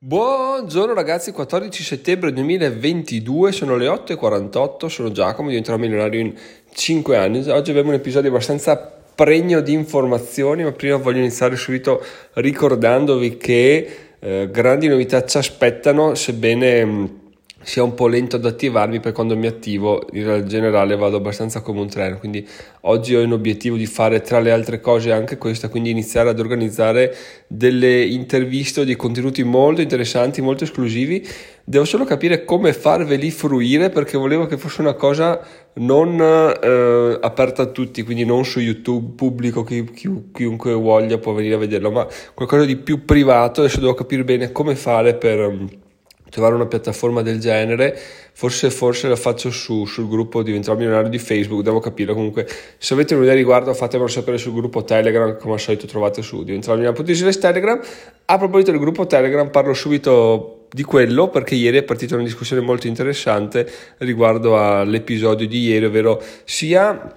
Buongiorno ragazzi, 14 settembre 2022, sono le 8.48, sono Giacomo, diventerò milionario in 5 anni. Oggi abbiamo un episodio abbastanza pregno di informazioni, ma prima voglio iniziare subito ricordandovi che eh, grandi novità ci aspettano, sebbene mm, sia un po' lento ad attivarmi perché quando mi attivo in generale vado abbastanza come un treno. Quindi oggi ho in obiettivo di fare tra le altre cose anche questa quindi iniziare ad organizzare delle interviste dei contenuti molto interessanti molto esclusivi. Devo solo capire come farveli fruire perché volevo che fosse una cosa non eh, aperta a tutti quindi non su youtube pubblico chi, chi, chiunque voglia può venire a vederlo ma qualcosa di più privato. Adesso devo capire bene come fare per trovare una piattaforma del genere forse, forse la faccio su, sul gruppo diventerò milionario di Facebook devo capire comunque se avete un'idea riguardo fatemelo sapere sul gruppo Telegram come al solito trovate su diventerò milionario.it Telegram. A proposito del gruppo Telegram parlo subito di quello perché ieri è partita una discussione molto interessante riguardo all'episodio di ieri ovvero sia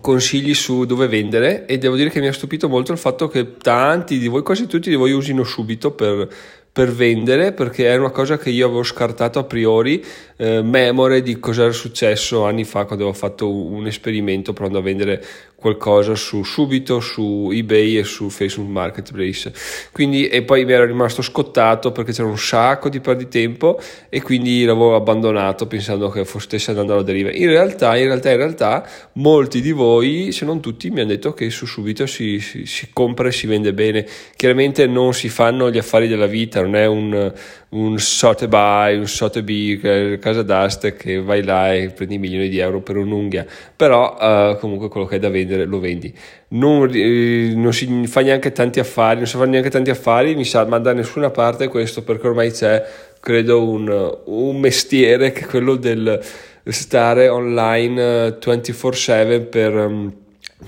consigli su dove vendere e devo dire che mi ha stupito molto il fatto che tanti di voi, quasi tutti di voi usino subito per, per vendere perché è una cosa che io avevo scartato a priori, eh, memore di cosa era successo anni fa quando avevo fatto un esperimento provando a vendere qualcosa su subito su eBay e su Facebook Marketplace. Quindi e poi mi ero rimasto scottato perché c'era un sacco di tempo e quindi l'avevo abbandonato pensando che stesse andando alla deriva. In realtà, in realtà, in realtà molti di voi, se non tutti, mi hanno detto che su subito si, si, si compra e si vende bene. Chiaramente non si fanno gli affari della vita, non è un, un Sotheby, un Sotheby casa d'aste che vai là e prendi milioni di euro per un'unghia, però uh, comunque quello che hai da vendere lo vendi. Non, eh, non, si fa neanche tanti affari, non si fa neanche tanti affari, mi sa, ma da nessuna parte questo perché ormai c'è, credo, un, un mestiere che è quello del stare online 24/7 eh, per... Um,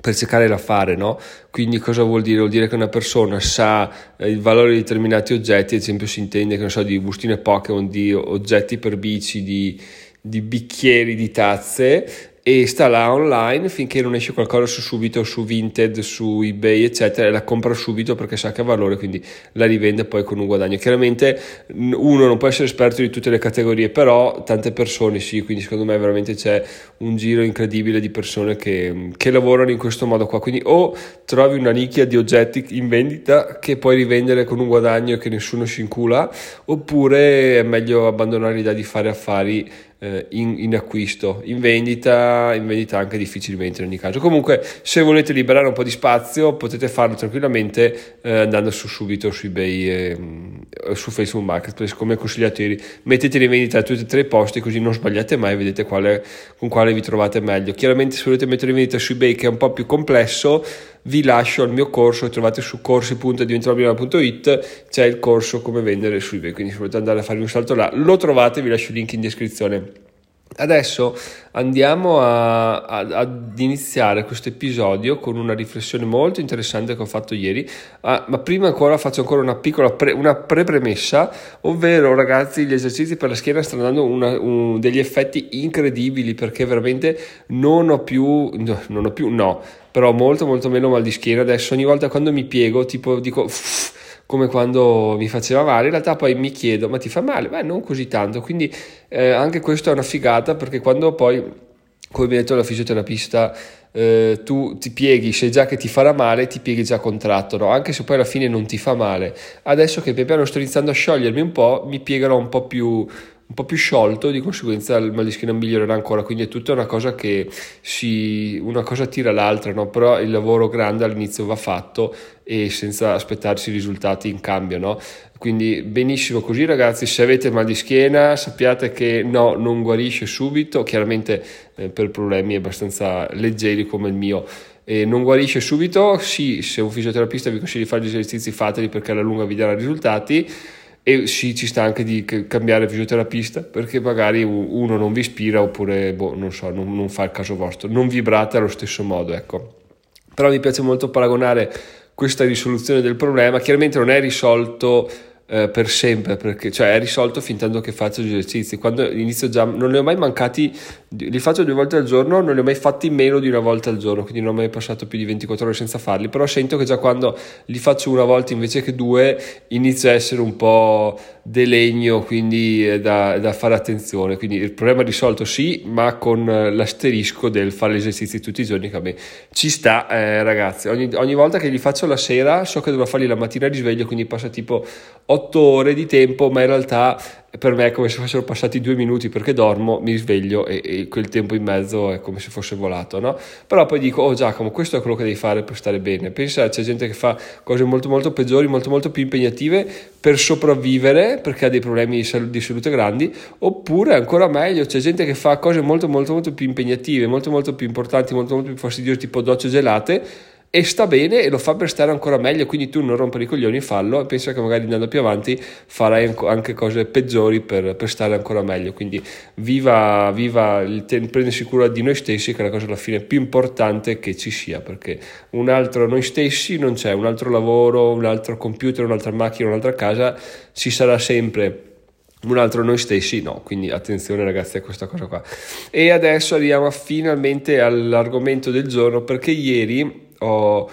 per cercare l'affare, no? Quindi cosa vuol dire? Vuol dire che una persona sa eh, il valore di determinati oggetti, ad esempio si intende che non so, di bustine Pokémon, di oggetti per bici, di, di bicchieri, di tazze e sta là online finché non esce qualcosa su subito su Vinted, su eBay eccetera e la compra subito perché sa che ha valore quindi la rivende poi con un guadagno. Chiaramente uno non può essere esperto di tutte le categorie però tante persone sì quindi secondo me veramente c'è un giro incredibile di persone che, che lavorano in questo modo qua. Quindi o trovi una nicchia di oggetti in vendita che puoi rivendere con un guadagno che nessuno si incula oppure è meglio abbandonare l'idea di fare affari in, in, acquisto, in vendita, in vendita anche difficilmente in ogni caso. Comunque, se volete liberare un po' di spazio, potete farlo tranquillamente eh, andando su subito su eBay e eh, su Facebook Marketplace. Come consigliato ieri, metteteli in vendita a tutti e tre i posti, così non sbagliate mai, vedete quale, con quale vi trovate meglio. Chiaramente, se volete mettere in vendita su eBay, che è un po' più complesso, vi lascio il mio corso, trovate su corsi.diventarmilano.it, c'è il corso come vendere su eBay, quindi se volete andare a farvi un salto là, lo trovate, vi lascio il link in descrizione. Adesso andiamo a, a, ad iniziare questo episodio con una riflessione molto interessante che ho fatto ieri, ah, ma prima ancora faccio ancora una piccola pre, una pre-premessa, ovvero ragazzi gli esercizi per la schiena stanno dando una, un, degli effetti incredibili perché veramente non ho più, no, non ho più, no, però molto molto meno mal di schiena. Adesso ogni volta quando mi piego tipo dico... Uff, come quando mi faceva male, in realtà poi mi chiedo, ma ti fa male? Beh, non così tanto, quindi eh, anche questo è una figata perché quando poi, come mi ha detto la fisioterapista, eh, tu ti pieghi, sai già che ti farà male, ti pieghi già contratto, no? anche se poi alla fine non ti fa male. Adesso che pian piano sto iniziando a sciogliermi un po', mi piegherò un po' più un po' più sciolto, di conseguenza il mal di schiena migliorerà ancora, quindi è tutta una cosa che si, una cosa tira l'altra, no? però il lavoro grande all'inizio va fatto e senza aspettarsi risultati in cambio, no? Quindi benissimo così ragazzi, se avete mal di schiena sappiate che no, non guarisce subito, chiaramente eh, per problemi abbastanza leggeri come il mio, e non guarisce subito, sì, se un fisioterapista vi consiglia di fare gli esercizi fateli perché alla lunga vi darà risultati, e sì, ci sta anche di cambiare fisioterapista perché magari uno non vi ispira oppure, boh, non so, non, non fa il caso vostro, non vibrate allo stesso modo, ecco. Però mi piace molto paragonare questa risoluzione del problema, chiaramente non è risolto eh, per sempre, perché cioè è risolto fin tanto che faccio gli esercizi. Quando inizio già, non ne ho mai mancati li faccio due volte al giorno, non li ho mai fatti meno di una volta al giorno, quindi non ho mai passato più di 24 ore senza farli, però sento che già quando li faccio una volta invece che due inizia a essere un po' delegno, quindi è da, da fare attenzione, quindi il problema risolto sì, ma con l'asterisco del fare gli esercizi tutti i giorni che a me ci sta, eh, ragazzi, ogni, ogni volta che li faccio la sera so che dovrò farli la mattina risveglio, quindi passa tipo 8 ore di tempo, ma in realtà per me è come se fossero passati due minuti perché dormo, mi sveglio e, e, quel tempo in mezzo è come se fosse volato, no? Però poi dico, oh Giacomo, questo è quello che devi fare per stare bene. Pensa, c'è gente che fa cose molto molto peggiori, molto molto più impegnative per sopravvivere perché ha dei problemi di salute grandi, oppure ancora meglio, c'è gente che fa cose molto molto molto più impegnative, molto molto più importanti, molto molto più fastidiose, tipo docce gelate e sta bene e lo fa per stare ancora meglio, quindi tu non rompere i coglioni, fallo e pensa che magari andando più avanti farai anche cose peggiori per, per stare ancora meglio, quindi viva, viva il prendersi cura di noi stessi che è la cosa alla fine più importante che ci sia, perché un altro noi stessi non c'è, un altro lavoro, un altro computer, un'altra macchina, un'altra casa, ci sarà sempre un altro noi stessi. No, quindi attenzione ragazzi a questa cosa qua. E adesso arriviamo finalmente all'argomento del giorno perché ieri ho,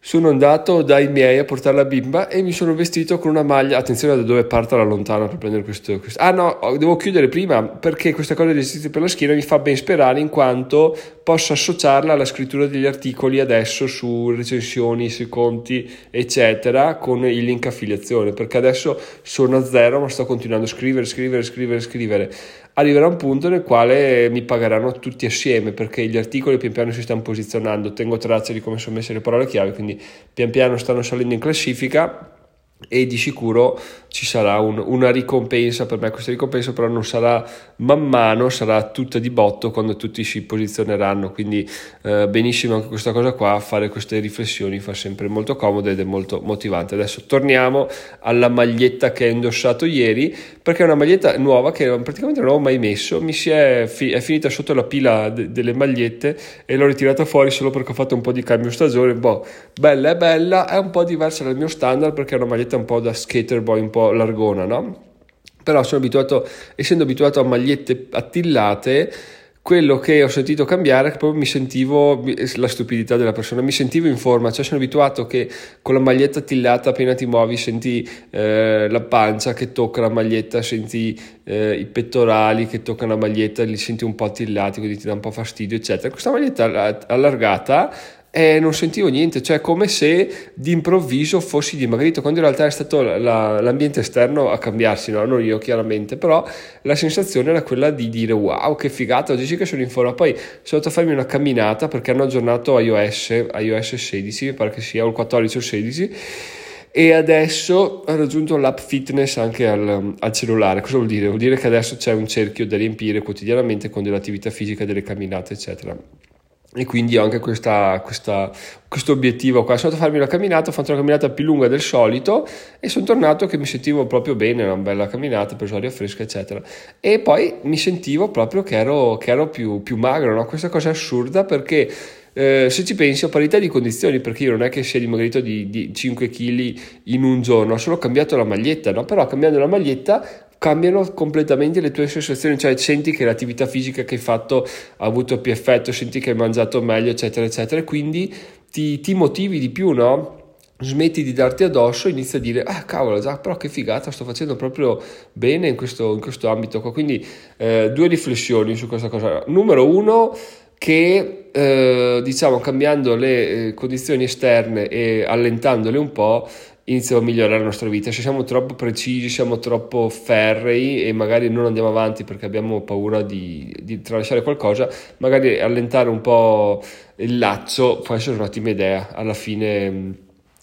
sono andato dai miei a portare la bimba e mi sono vestito con una maglia. Attenzione da dove parto la lontana per prendere questo, questo. Ah no, devo chiudere prima perché questa cosa di esercizio per la schiena mi fa ben sperare in quanto posso associarla alla scrittura degli articoli adesso su recensioni, sui conti, eccetera, con il link affiliazione. Perché adesso sono a zero, ma sto continuando a scrivere, scrivere, scrivere, scrivere arriverà un punto nel quale mi pagheranno tutti assieme perché gli articoli pian piano si stanno posizionando, tengo traccia di come sono messe le parole chiave, quindi pian piano stanno salendo in classifica e di sicuro ci sarà un, una ricompensa per me. Questa ricompensa però non sarà man mano sarà tutta di botto quando tutti si posizioneranno. Quindi eh, benissimo anche questa cosa qua fare queste riflessioni fa sempre molto comodo ed è molto motivante. Adesso torniamo alla maglietta che ho indossato ieri perché è una maglietta nuova che praticamente non ho mai messo. Mi si è, fi- è finita sotto la pila de- delle magliette e l'ho ritirata fuori solo perché ho fatto un po' di cambio stagione. Boh, bella è bella è un po' diversa dal mio standard perché è una maglietta un po' da skater boy, un po' largona, no? Però sono abituato, essendo abituato a magliette attillate, quello che ho sentito cambiare è che proprio mi sentivo la stupidità della persona, mi sentivo in forma, cioè sono abituato che con la maglietta attillata appena ti muovi senti eh, la pancia che tocca la maglietta, senti eh, i pettorali che toccano la maglietta, li senti un po' attillati, quindi ti dà un po' fastidio, eccetera. Questa maglietta allargata e non sentivo niente, cioè come se d'improvviso fossi dimagrito, quando in realtà è stato la, l'ambiente esterno a cambiarsi, no? non io chiaramente, però la sensazione era quella di dire wow che figata, oggi sì che sono in forma, poi sono andato a farmi una camminata perché hanno aggiornato iOS, iOS 16, mi pare che sia o il 14 o il 16, e adesso ha raggiunto l'app fitness anche al, al, cellulare. Cosa vuol dire? Vuol dire che adesso c'è un cerchio da riempire quotidianamente con dell'attività fisica, delle camminate, eccetera e quindi ho anche questa, questa, questo obiettivo qua. Sono andato a farmi una camminata, ho fatto una camminata più lunga del solito e sono tornato che mi sentivo proprio bene, una bella camminata, preso aria fresca, eccetera. E poi mi sentivo proprio che ero, che ero più, più, magro, no? questa cosa è assurda perché eh, se ci pensi a parità di condizioni, perché io non è che sia dimagrito di, di 5 kg in un giorno, ho solo cambiato la maglietta, no? però cambiando la maglietta cambiano completamente le tue sensazioni, cioè senti che l'attività fisica che hai fatto ha avuto più effetto, senti che hai mangiato meglio, eccetera, eccetera, quindi ti, ti motivi di più, no? Smetti di darti addosso e inizi a dire, ah cavolo, già, però che figata, sto facendo proprio bene in questo, in questo ambito qua. Quindi eh, due riflessioni su questa cosa. Numero uno, che eh, diciamo cambiando le eh, condizioni esterne e allentandole un po' iniziamo a migliorare la nostra vita. Se siamo troppo precisi, siamo troppo ferrei e magari non andiamo avanti perché abbiamo paura di, di tralasciare qualcosa, magari allentare un po' il laccio può essere un'ottima idea. Alla fine mm,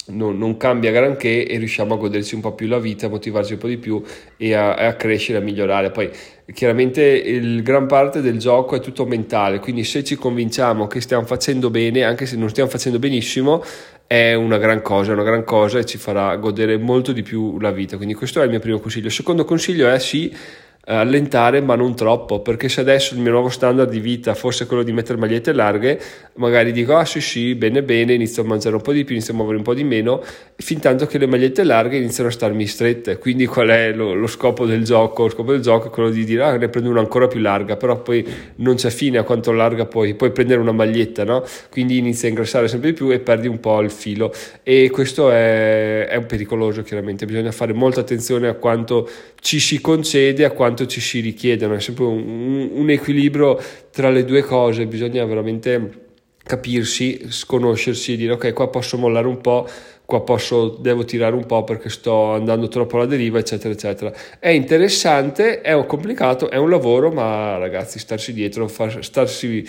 non, non, cambia granché e riusciamo a goderci un po' più la vita, a motivarci un po' di più e a, a crescere, a migliorare. Poi chiaramente il gran parte del gioco è tutto mentale, quindi se ci convinciamo che stiamo facendo bene, anche se non stiamo facendo benissimo, è una gran cosa, è una gran cosa e ci farà godere molto di più la vita. Quindi questo è il mio primo consiglio. Il secondo consiglio è sì, allentare ma non troppo perché se adesso il mio nuovo standard di vita fosse quello di mettere magliette larghe magari dico ah sì sì bene bene inizio a mangiare un po' di più inizio a muovere un po' di meno fin tanto che le magliette larghe iniziano a starmi strette. Quindi qual è lo, lo scopo del gioco? Lo scopo del gioco è quello di dire ah ne prendo una ancora più larga però poi non c'è fine a quanto larga puoi, puoi prendere una maglietta no? quindi inizi a ingrassare sempre di più e perdi un po' il filo. E questo è, è pericoloso chiaramente. Bisogna fare molta attenzione a quanto ci si concede a quanto quanto ci si richiedono, è sempre un, un equilibrio tra le due cose, bisogna veramente capirsi, sconoscersi dire ok qua posso mollare un po', qua posso, devo tirare un po' perché sto andando troppo alla deriva, eccetera, eccetera. È interessante, è complicato, è un lavoro, ma ragazzi, starsi dietro, far, starsi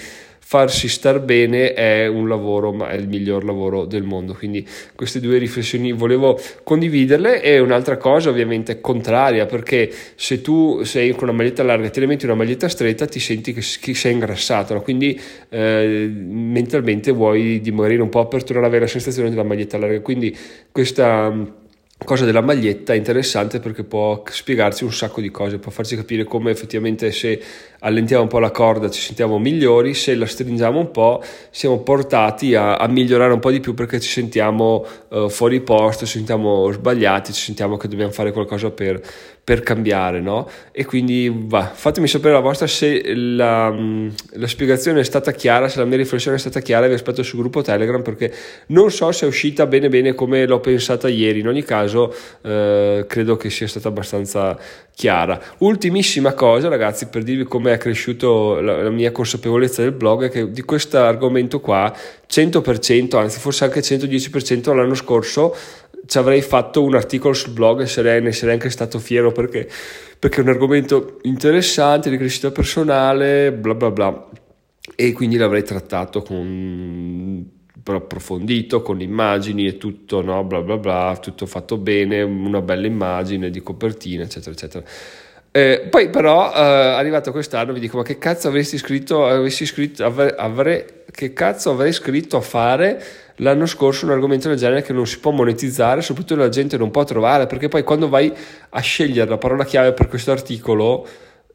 farsi star bene è un lavoro, ma è il miglior lavoro del mondo. Quindi queste due riflessioni volevo condividerle e un'altra cosa ovviamente contraria, perché se tu sei con una maglietta larga e ti metti una maglietta stretta ti senti che, sei ingrassato, no? quindi eh, mentalmente vuoi dimagrire un po' per tornare ad avere la sensazione della maglietta larga. Quindi questa cosa della maglietta è interessante perché può spiegarci un sacco di cose, può farci capire come effettivamente se allentiamo un po' la corda ci sentiamo migliori, se la stringiamo un po' siamo portati a, a migliorare un po' di più perché ci sentiamo uh, fuori posto, ci sentiamo sbagliati, ci sentiamo che dobbiamo fare qualcosa per, per cambiare, no? E quindi va, fatemi sapere la vostra se la, mm, la, spiegazione è stata chiara, se la mia riflessione è stata chiara, vi aspetto sul gruppo Telegram perché non so se è uscita bene bene come l'ho pensata ieri, in ogni caso eh, credo che sia stata abbastanza chiara. Ultimissima cosa ragazzi per dirvi come è cresciuto la, la mia consapevolezza del blog è che di questo argomento qua 100%, anzi forse anche 110% l'anno scorso ci avrei fatto un articolo sul blog e sarei, ne sarei anche stato fiero perché, perché è un argomento interessante di crescita personale, bla bla bla. E quindi l'avrei trattato con approfondito con immagini e tutto, no? bla bla bla, tutto fatto bene, una bella immagine di copertina, eccetera, eccetera. Eh, poi però, eh, arrivato quest'anno, vi dico, ma che cazzo avresti scritto, avresti scritto avrei, avrei, che cazzo avrei scritto a fare l'anno scorso un argomento del genere che non si può monetizzare, soprattutto la gente non può trovare, perché poi quando vai a scegliere la parola chiave per questo articolo,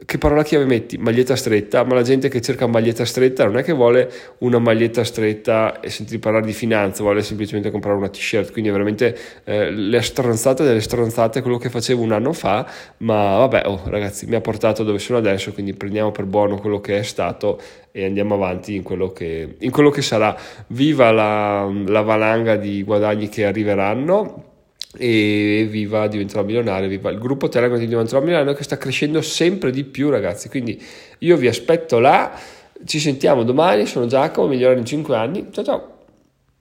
che parola chiave metti? Maglietta stretta, ma la gente che cerca maglietta stretta non è che vuole una maglietta stretta e sentire parlare di finanza, vuole semplicemente comprare una t-shirt, quindi è veramente eh, le stronzate delle stronzate quello che facevo un anno fa, ma vabbè, oh, ragazzi, mi ha portato dove sono adesso, quindi prendiamo per buono quello che è stato e andiamo avanti in quello che, in quello che sarà. Viva la, la valanga di guadagni che arriveranno e viva diventerò milionario viva il gruppo Telegram di diventerò milionario che sta crescendo sempre di più ragazzi. Quindi io vi aspetto là. Ci sentiamo domani sono Giacomo migliorare in 5 anni. Ciao ciao